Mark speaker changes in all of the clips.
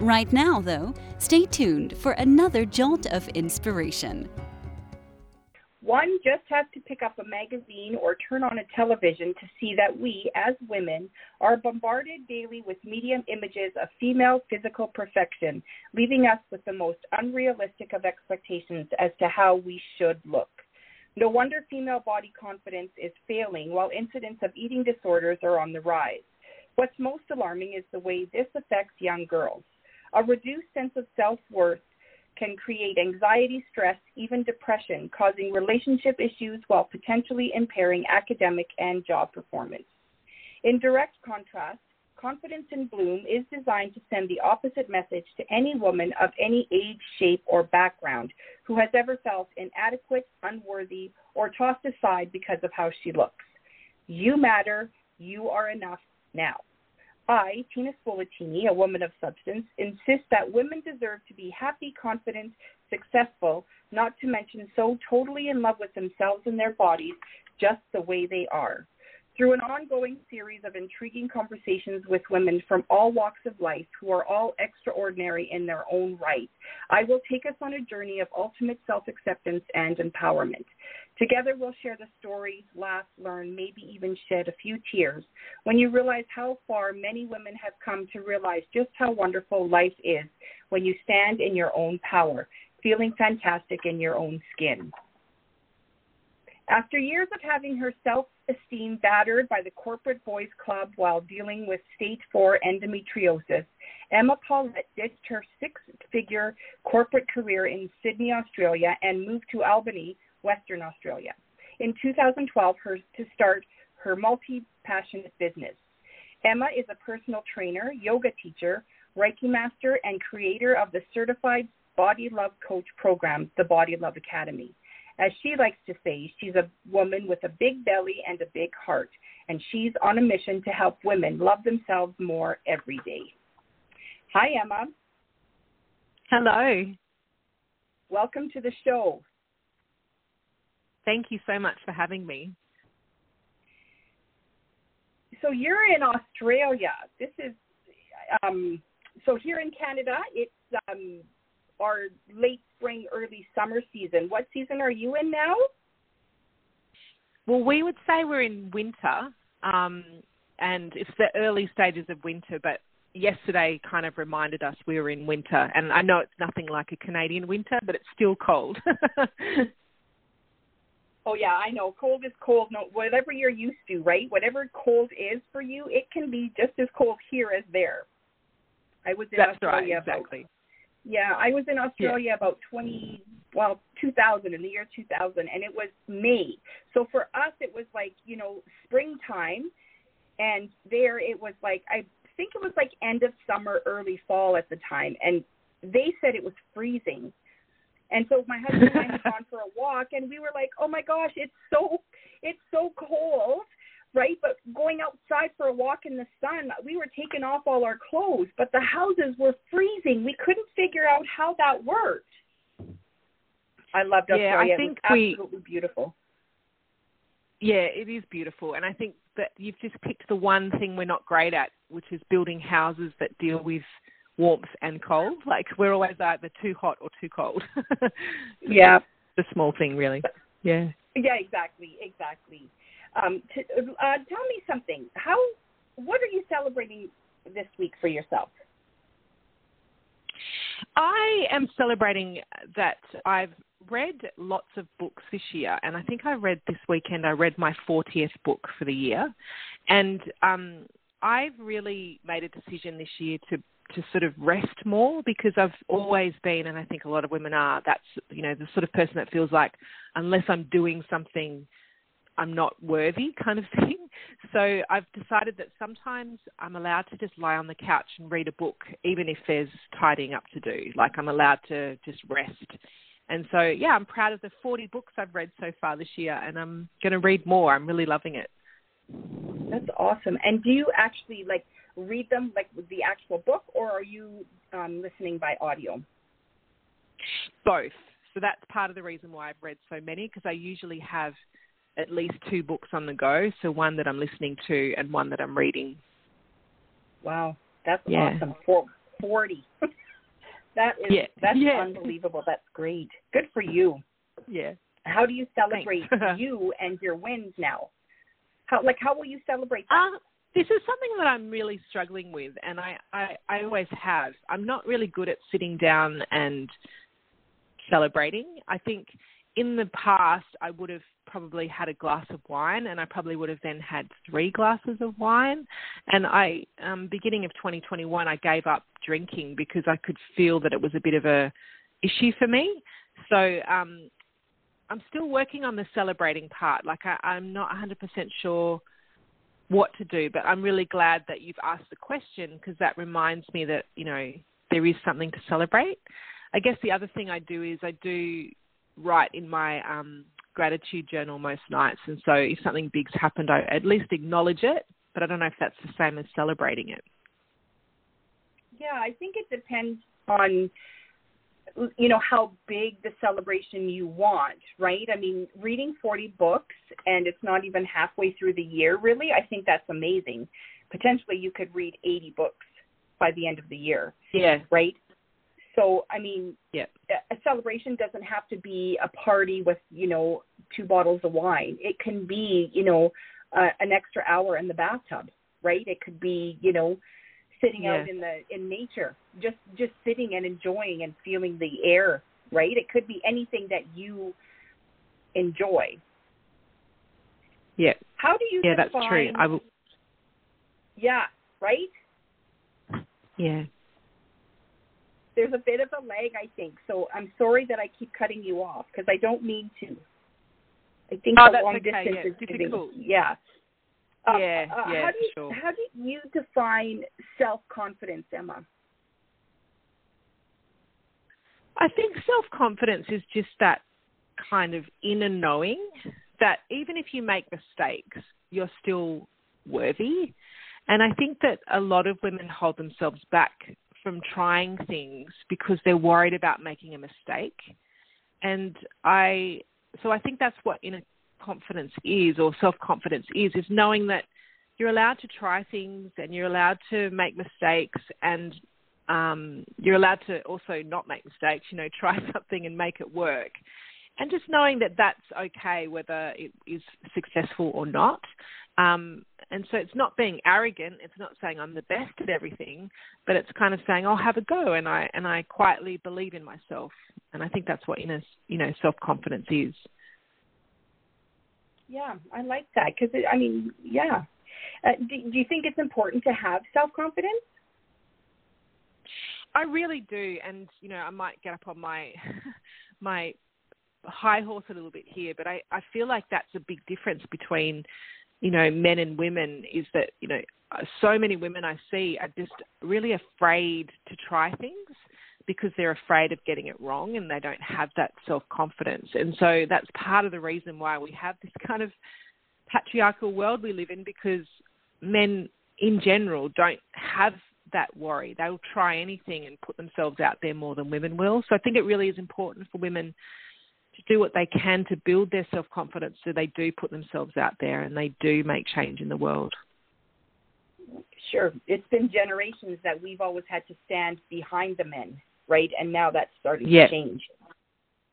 Speaker 1: Right now, though, stay tuned for another jolt of inspiration.
Speaker 2: One just has to pick up a magazine or turn on a television to see that we, as women, are bombarded daily with medium images of female physical perfection, leaving us with the most unrealistic of expectations as to how we should look. No wonder female body confidence is failing while incidents of eating disorders are on the rise. What's most alarming is the way this affects young girls. A reduced sense of self worth can create anxiety, stress, even depression, causing relationship issues while potentially impairing academic and job performance. In direct contrast, Confidence in Bloom is designed to send the opposite message to any woman of any age, shape, or background who has ever felt inadequate, unworthy, or tossed aside because of how she looks. You matter. You are enough now. I, Tina Spolatini, a woman of substance, insist that women deserve to be happy, confident, successful, not to mention so totally in love with themselves and their bodies just the way they are. Through an ongoing series of intriguing conversations with women from all walks of life who are all extraordinary in their own right, I will take us on a journey of ultimate self acceptance and empowerment. Together, we'll share the stories, laugh, learn, maybe even shed a few tears when you realize how far many women have come to realize just how wonderful life is when you stand in your own power, feeling fantastic in your own skin. After years of having her self esteem battered by the corporate boys club while dealing with stage four endometriosis, Emma Paulette ditched her six figure corporate career in Sydney, Australia, and moved to Albany, Western Australia, in 2012 her, to start her multi passionate business. Emma is a personal trainer, yoga teacher, Reiki master, and creator of the certified Body Love Coach program, the Body Love Academy. As she likes to say, she's a woman with a big belly and a big heart, and she's on a mission to help women love themselves more every day. Hi, Emma.
Speaker 3: Hello.
Speaker 2: Welcome to the show.
Speaker 3: Thank you so much for having me.
Speaker 2: So you're in Australia. This is um, so here in Canada. It's um, our late spring, early summer season. What season are you in now?
Speaker 3: Well, we would say we're in winter, um, and it's the early stages of winter, but yesterday kind of reminded us we were in winter. And I know it's nothing like a Canadian winter, but it's still cold.
Speaker 2: oh yeah, I know. Cold is cold. No, whatever you're used to, right? Whatever cold is for you, it can be just as cold here as there. I was in
Speaker 3: That's
Speaker 2: Australia
Speaker 3: right, exactly.
Speaker 2: Yeah, I was in Australia
Speaker 3: yeah.
Speaker 2: about 20, well, 2000, in the year 2000, and it was May. So for us, it was like, you know, springtime. And there it was like, I think it was like end of summer, early fall at the time. And they said it was freezing. And so my husband and I had gone for a walk, and we were like, "Oh my gosh, it's so it's so cold." Right? But going outside for a walk in the sun, we were taking off all our clothes, but the houses were freezing. We couldn't figure out how that worked. I loved Australia.
Speaker 3: Yeah, I think
Speaker 2: it was
Speaker 3: we,
Speaker 2: absolutely beautiful.
Speaker 3: Yeah, it is beautiful, and I think that you've just picked the one thing we're not great at, which is building houses that deal with warmth and cold. Like we're always either too hot or too cold.
Speaker 2: yeah,
Speaker 3: the small thing, really. Yeah.
Speaker 2: Yeah, exactly, exactly. Um, to, uh, tell me something. How? What are you celebrating this week for yourself?
Speaker 3: I am celebrating that I've read lots of books this year, and I think I read this weekend. I read my 40th book for the year, and um, I've really made a decision this year to to sort of rest more because I've always been, and I think a lot of women are. That's you know the sort of person that feels like unless I'm doing something I'm not worthy kind of thing. So I've decided that sometimes I'm allowed to just lie on the couch and read a book, even if there's tidying up to do. Like I'm allowed to just rest. And so, yeah, I'm proud of the 40 books I've read so far this year, and I'm going to read more. I'm really loving it.
Speaker 2: That's awesome. And do you actually like read them like with the actual book, or are you um, listening by audio?
Speaker 3: Both. So that's part of the reason why I've read so many because I usually have at least two books on the go. So one that I'm listening to and one that I'm reading.
Speaker 2: Wow, that's yeah. awesome. For forty. that is yeah. that's yeah. unbelievable. That's great. Good for you.
Speaker 3: Yeah.
Speaker 2: How do you celebrate you and your wins now? How like how will you celebrate that?
Speaker 3: Uh, this is something that I'm really struggling with, and I, I, I always have. I'm not really good at sitting down and celebrating. I think in the past I would have probably had a glass of wine and I probably would have then had three glasses of wine. And I, um, beginning of 2021, I gave up drinking because I could feel that it was a bit of a issue for me. So um, I'm still working on the celebrating part. Like I, I'm not 100% sure what to do, but I'm really glad that you've asked the question because that reminds me that you know there is something to celebrate. I guess the other thing I do is I do write in my um, gratitude journal most nights, and so if something big's happened, I at least acknowledge it. But I don't know if that's the same as celebrating it.
Speaker 2: Yeah, I think it depends on you know how big the celebration you want right i mean reading 40 books and it's not even halfway through the year really i think that's amazing potentially you could read 80 books by the end of the year
Speaker 3: yeah
Speaker 2: right so i mean
Speaker 3: yeah
Speaker 2: a celebration doesn't have to be a party with you know two bottles of wine. It can be you know uh, an extra hour in the bathtub right? It could be you know sitting out in the in nature just just sitting and enjoying and feeling the air right? It could be anything that you enjoy.
Speaker 3: Yeah
Speaker 2: how do you
Speaker 3: yeah
Speaker 2: define,
Speaker 3: that's true. i will
Speaker 2: yeah right?
Speaker 3: Yeah
Speaker 2: there's a bit of a lag i think so i'm sorry that i keep cutting you off because i don't mean to i think
Speaker 3: oh,
Speaker 2: the long
Speaker 3: okay.
Speaker 2: distance
Speaker 3: yeah,
Speaker 2: is
Speaker 3: difficult
Speaker 2: yeah uh,
Speaker 3: yeah,
Speaker 2: uh,
Speaker 3: yeah,
Speaker 2: how do you,
Speaker 3: sure.
Speaker 2: How do you define self confidence, Emma?
Speaker 3: I think self confidence is just that kind of inner knowing that even if you make mistakes, you're still worthy. And I think that a lot of women hold themselves back from trying things because they're worried about making a mistake. And I, so I think that's what inner confidence is or self confidence is, is knowing that you're allowed to try things and you're allowed to make mistakes and um, you're allowed to also not make mistakes, you know, try something and make it work. And just knowing that that's okay whether it is successful or not. Um, and so it's not being arrogant. It's not saying I'm the best at everything, but it's kind of saying I'll have a go and I and I quietly believe in myself. And I think that's what inner, you know, self confidence is.
Speaker 2: Yeah, I like that because I mean, yeah. Uh, do, do you think it's important to have self confidence?
Speaker 3: I really do, and you know, I might get up on my my high horse a little bit here, but I I feel like that's a big difference between you know men and women is that you know so many women I see are just really afraid to try things because they're afraid of getting it wrong and they don't have that self confidence. And so that's part of the reason why we have this kind of patriarchal world we live in because men in general don't have that worry. They'll try anything and put themselves out there more than women will. So I think it really is important for women to do what they can to build their self confidence so they do put themselves out there and they do make change in the world.
Speaker 2: Sure. It's been generations that we've always had to stand behind the men right? And now that's starting
Speaker 3: yeah.
Speaker 2: to change.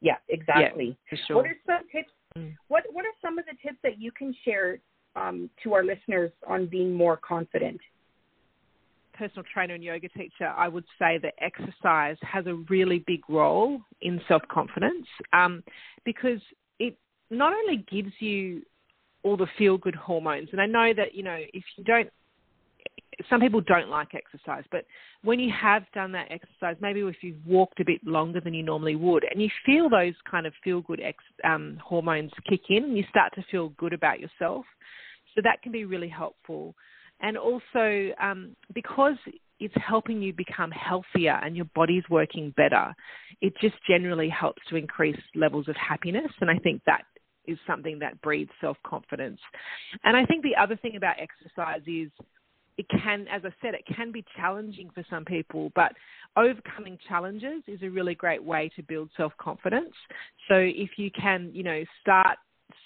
Speaker 2: Yeah, exactly.
Speaker 3: Yeah, sure.
Speaker 2: What are some tips? Mm. What What are some of the tips that you can share um, to our listeners on being more confident?
Speaker 3: Personal trainer and yoga teacher, I would say that exercise has a really big role in self confidence um, because it not only gives you all the feel good hormones, and I know that you know if you don't some people don't like exercise, but when you have done that exercise, maybe if you've walked a bit longer than you normally would, and you feel those kind of feel good ex, um, hormones kick in, and you start to feel good about yourself. So that can be really helpful. And also, um, because it's helping you become healthier and your body's working better. It just generally helps to increase levels of happiness. And I think that is something that breeds self confidence. And I think the other thing about exercise is it can, as I said, it can be challenging for some people, but overcoming challenges is a really great way to build self confidence. So if you can, you know, start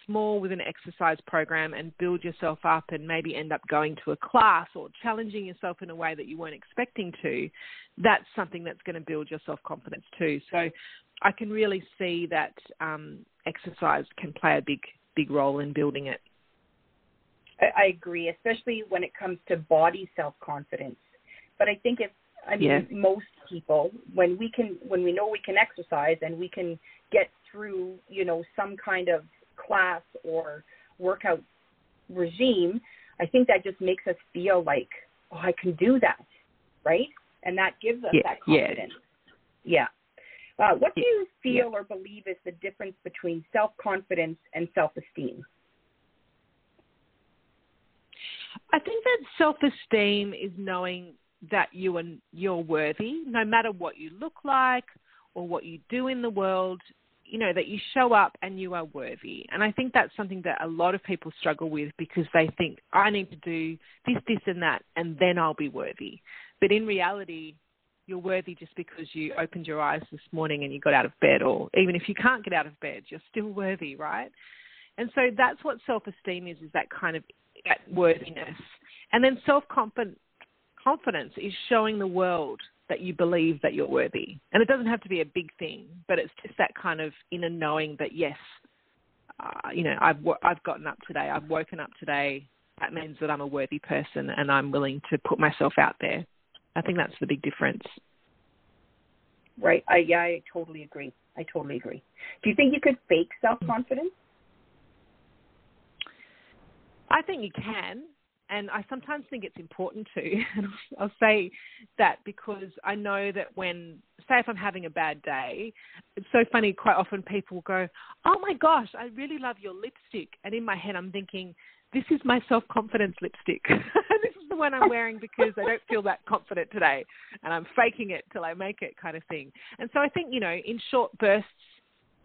Speaker 3: small with an exercise program and build yourself up and maybe end up going to a class or challenging yourself in a way that you weren't expecting to, that's something that's going to build your self confidence too. So I can really see that um, exercise can play a big, big role in building it.
Speaker 2: I, agree, especially when it comes to body self confidence. But I think it's, I mean, yeah. most people, when we can, when we know we can exercise and we can get through, you know, some kind of class or workout regime, I think that just makes us feel like, oh, I can do that, right? And that gives us
Speaker 3: yeah,
Speaker 2: that confidence. Yeah. yeah. Uh, what do you feel or believe is the difference between self confidence and self esteem?
Speaker 3: I think that self esteem is knowing that you are you're worthy, no matter what you look like or what you do in the world you know, that you show up and you are worthy. And I think that's something that a lot of people struggle with because they think, I need to do this, this, and that, and then I'll be worthy. But in reality, you're worthy just because you opened your eyes this morning and you got out of bed, or even if you can't get out of bed, you're still worthy, right? And so that's what self esteem is, is that kind of that worthiness. And then self confidence is showing the world that you believe that you're worthy. And it doesn't have to be a big thing, but it's just that kind of inner knowing that yes, uh, you know, I've I've gotten up today, I've woken up today. That means that I'm a worthy person, and I'm willing to put myself out there. I think that's the big difference.
Speaker 2: Right. I yeah, I totally agree. I totally agree. Do you think you could fake self confidence?
Speaker 3: I think you can and I sometimes think it's important to. I'll say that because I know that when, say, if I'm having a bad day, it's so funny. Quite often people go, "Oh my gosh, I really love your lipstick," and in my head I'm thinking, "This is my self-confidence lipstick. this is the one I'm wearing because I don't feel that confident today, and I'm faking it till I make it," kind of thing. And so I think you know, in short bursts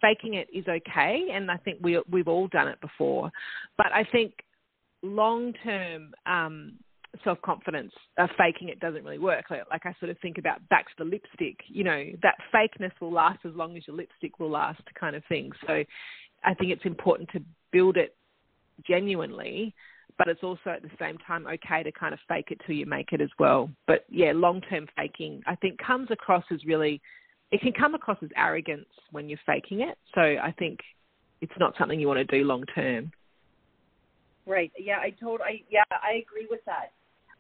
Speaker 3: faking it is okay and i think we we've all done it before but i think long term um, self confidence, uh, faking it doesn't really work. Like, like, I sort of think about back to the lipstick, you know, that fakeness will last as long as your lipstick will last, kind of thing. So I think it's important to build it genuinely, but it's also at the same time okay to kind of fake it till you make it as well. But yeah, long term faking, I think, comes across as really, it can come across as arrogance when you're faking it. So I think it's not something you want to do long term.
Speaker 2: Right. Yeah, I told I yeah, I agree with that.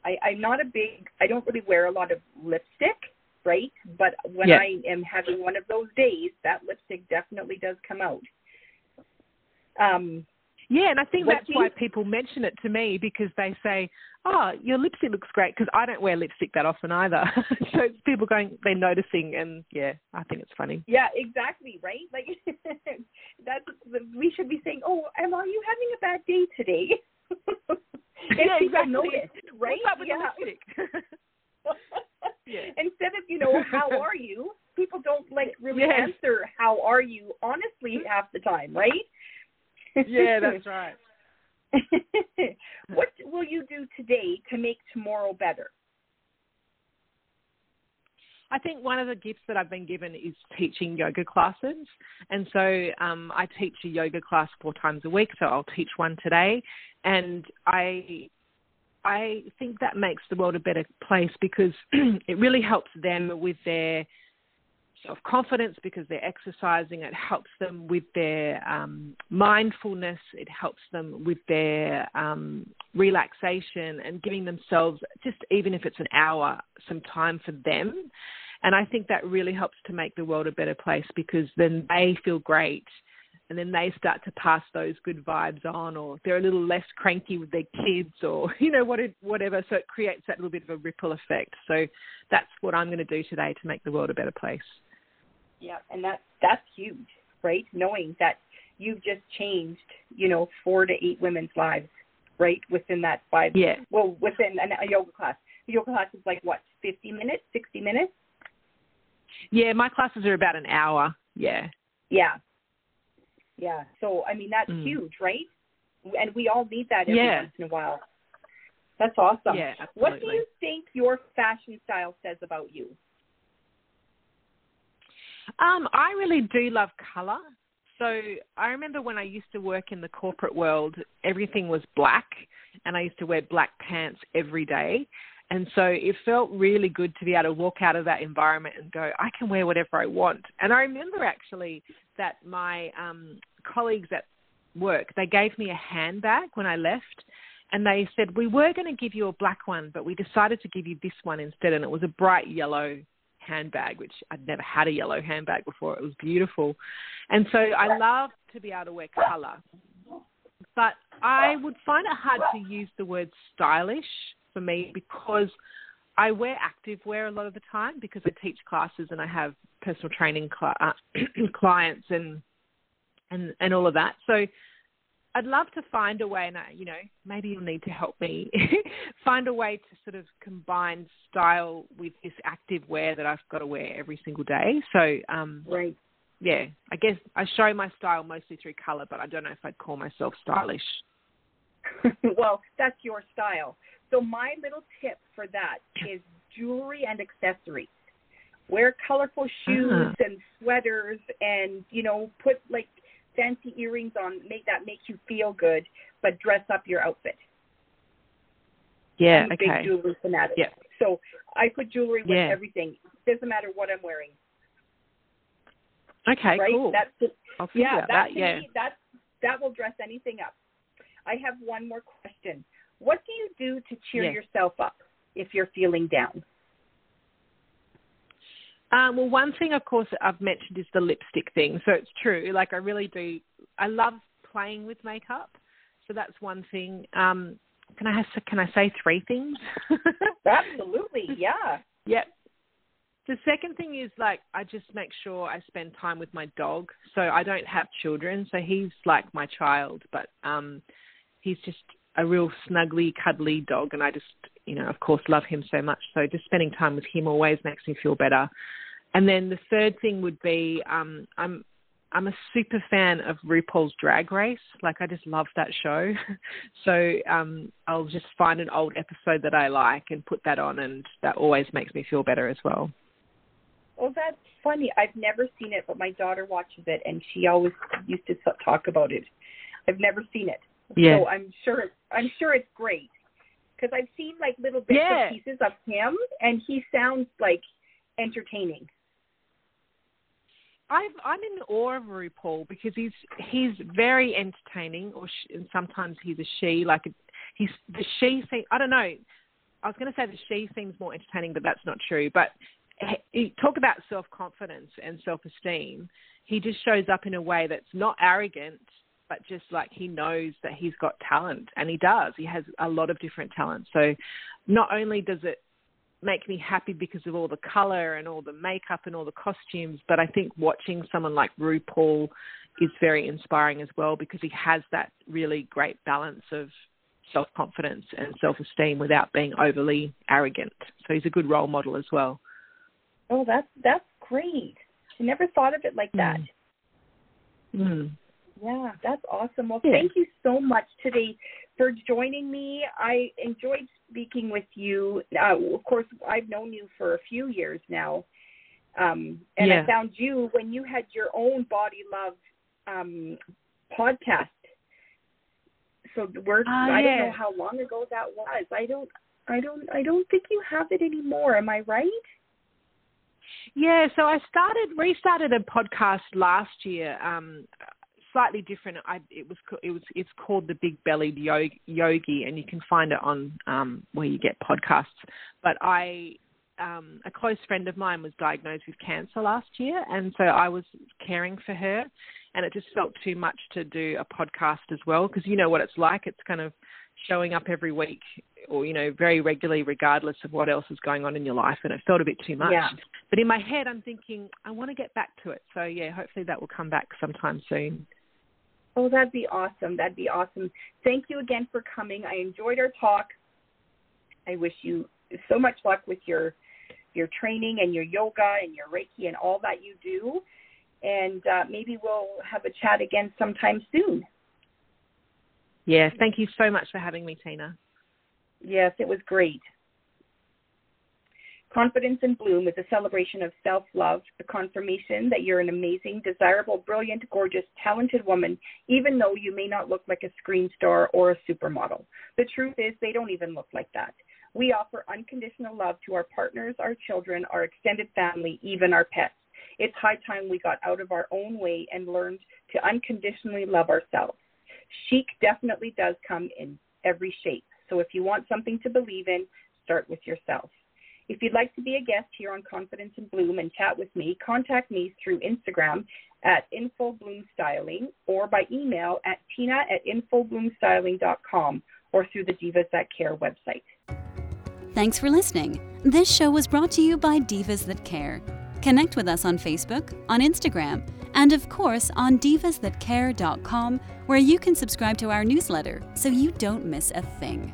Speaker 2: I, I'm not a big I don't really wear a lot of lipstick, right? But when. I am having one of those days, that lipstick definitely does come out. Um
Speaker 3: yeah, and I think that's why people mention it to me because they say, "Oh, your lipstick looks great." Because I don't wear lipstick that often either. so people going, they're noticing, and yeah, I think it's funny.
Speaker 2: Yeah, exactly, right? Like that's we should be saying, "Oh, Emma, are you having a bad day today?"
Speaker 3: yeah, exactly. Notice,
Speaker 2: right?
Speaker 3: What's up with yeah. the lipstick?
Speaker 2: yeah. Instead of you know, how are you? People don't like really yes. answer how are you honestly half the time, right?
Speaker 3: Yeah, that's right.
Speaker 2: what will you do today to make tomorrow better?
Speaker 3: I think one of the gifts that I've been given is teaching yoga classes. And so um, I teach a yoga class four times a week, so I'll teach one today. And I I think that makes the world a better place because it really helps them with their self confidence because they're exercising. It helps them with their um, mindfulness. It helps them with their um, relaxation and giving themselves, just even if it's an hour, some time for them. And I think that really helps to make the world a better place because then they feel great and then they start to pass those good vibes on or they're a little less cranky with their kids or you know what whatever so it creates that little bit of a ripple effect so that's what i'm going to do today to make the world a better place
Speaker 2: yeah, and that that's huge, right? Knowing that you've just changed, you know, four to eight women's lives, right, within that five.
Speaker 3: Yeah.
Speaker 2: Well, within a, a yoga class. The yoga class is like what, 50 minutes, 60 minutes?
Speaker 3: Yeah, my classes are about an hour. Yeah.
Speaker 2: Yeah. Yeah. So, I mean, that's mm. huge, right? And we all need that every
Speaker 3: yeah.
Speaker 2: once in a while. That's awesome.
Speaker 3: Yeah, absolutely.
Speaker 2: What do you think your fashion style says about you?
Speaker 3: Um, I really do love color. So I remember when I used to work in the corporate world, everything was black, and I used to wear black pants every day. And so it felt really good to be able to walk out of that environment and go, I can wear whatever I want. And I remember actually that my um, colleagues at work, they gave me a handbag when I left. And they said, We were going to give you a black one, but we decided to give you this one instead. And it was a bright yellow handbag, which I'd never had a yellow handbag before. It was beautiful. And so I love to be able to wear color. But I would find it hard to use the word stylish for me because I wear active wear a lot of the time because I teach classes and I have personal training cl- uh, clients and and and all of that. So I'd love to find a way, and I, you know, maybe you'll need to help me find a way to sort of combine style with this active wear that I've got to wear every single day. So, um,
Speaker 2: right,
Speaker 3: yeah, I guess I show my style mostly through color, but I don't know if I'd call myself stylish.
Speaker 2: well, that's your style. So my little tip for that is jewelry and accessories. Wear colorful shoes uh-huh. and sweaters, and you know, put like fancy earrings on make that makes you feel good, but dress up your outfit.
Speaker 3: Yeah,
Speaker 2: I'm
Speaker 3: okay.
Speaker 2: Big jewelry fanatic.
Speaker 3: Yeah.
Speaker 2: So I put jewelry with
Speaker 3: yeah.
Speaker 2: everything. Doesn't matter what I'm wearing.
Speaker 3: Okay,
Speaker 2: right?
Speaker 3: cool.
Speaker 2: That's
Speaker 3: I'll
Speaker 2: yeah, that,
Speaker 3: that. Yeah,
Speaker 2: me, that that will dress anything up. I have one more question. What do you do to cheer
Speaker 3: yeah.
Speaker 2: yourself up if you're feeling down?
Speaker 3: Um, well, one thing, of course, I've mentioned is the lipstick thing. So it's true. Like I really do. I love playing with makeup. So that's one thing. Um, can I have, can I say three things?
Speaker 2: Absolutely. Yeah.
Speaker 3: Yep. The second thing is like I just make sure I spend time with my dog. So I don't have children, so he's like my child, but um he's just a real snuggly, cuddly dog and I just, you know, of course love him so much. So just spending time with him always makes me feel better. And then the third thing would be um I'm I'm a super fan of RuPaul's Drag Race. Like I just love that show. so um I'll just find an old episode that I like and put that on and that always makes me feel better as well.
Speaker 2: Well, that's funny. I've never seen it, but my daughter watches it, and she always used to talk about it. I've never seen it,
Speaker 3: yeah.
Speaker 2: so I'm sure it's, I'm sure it's great because I've seen like little bits
Speaker 3: yeah.
Speaker 2: and pieces of him, and he sounds like entertaining.
Speaker 3: I've, I'm in awe of RuPaul because he's he's very entertaining, or sh- and sometimes he's a she. Like he's the she thing. I don't know. I was going to say the she seems more entertaining, but that's not true. But he, talk about self confidence and self esteem. He just shows up in a way that's not arrogant, but just like he knows that he's got talent, and he does. He has a lot of different talents. So, not only does it make me happy because of all the color and all the makeup and all the costumes, but I think watching someone like RuPaul is very inspiring as well because he has that really great balance of self confidence and self esteem without being overly arrogant. So he's a good role model as well.
Speaker 2: Oh, that's that's great. I never thought of it like that.
Speaker 3: Mm. Mm.
Speaker 2: Yeah, that's awesome. Well,
Speaker 3: yeah.
Speaker 2: thank you so much today for joining me. I enjoyed speaking with you. Uh, of course, I've known you for a few years now, um, and
Speaker 3: yeah.
Speaker 2: I found you when you had your own Body Love um, podcast. So we're
Speaker 3: uh,
Speaker 2: I
Speaker 3: yeah.
Speaker 2: don't know how long ago that was. I don't I don't I don't think you have it anymore. Am I right?
Speaker 3: Yeah, so I started restarted a podcast last year, um, slightly different. I, it was it was it's called the Big Bellied Yogi, and you can find it on um, where you get podcasts. But I um, a close friend of mine was diagnosed with cancer last year, and so I was caring for her, and it just felt too much to do a podcast as well because you know what it's like. It's kind of showing up every week or you know very regularly regardless of what else is going on in your life and it felt a bit too much
Speaker 2: yeah.
Speaker 3: but in my head i'm thinking i want to get back to it so yeah hopefully that will come back sometime soon
Speaker 2: oh that'd be awesome that'd be awesome thank you again for coming i enjoyed our talk i wish you so much luck with your your training and your yoga and your Reiki and all that you do. And uh, maybe we'll have a chat again sometime soon.
Speaker 3: Yes, thank you so much for having me, Tina.
Speaker 2: Yes, it was great. Confidence in Bloom is a celebration of self love, the confirmation that you're an amazing, desirable, brilliant, gorgeous, talented woman, even though you may not look like a screen star or a supermodel. The truth is, they don't even look like that. We offer unconditional love to our partners, our children, our extended family, even our pets. It's high time we got out of our own way and learned to unconditionally love ourselves. Chic definitely does come in every shape. So if you want something to believe in, start with yourself. If you'd like to be a guest here on Confidence in Bloom and chat with me, contact me through Instagram at infobloomstyling or by email at tina at infobloomstyling.com or through the Divas That Care website.
Speaker 1: Thanks for listening. This show was brought to you by Divas That Care. Connect with us on Facebook, on Instagram, and of course on divasthatcare.com, where you can subscribe to our newsletter so you don't miss a thing.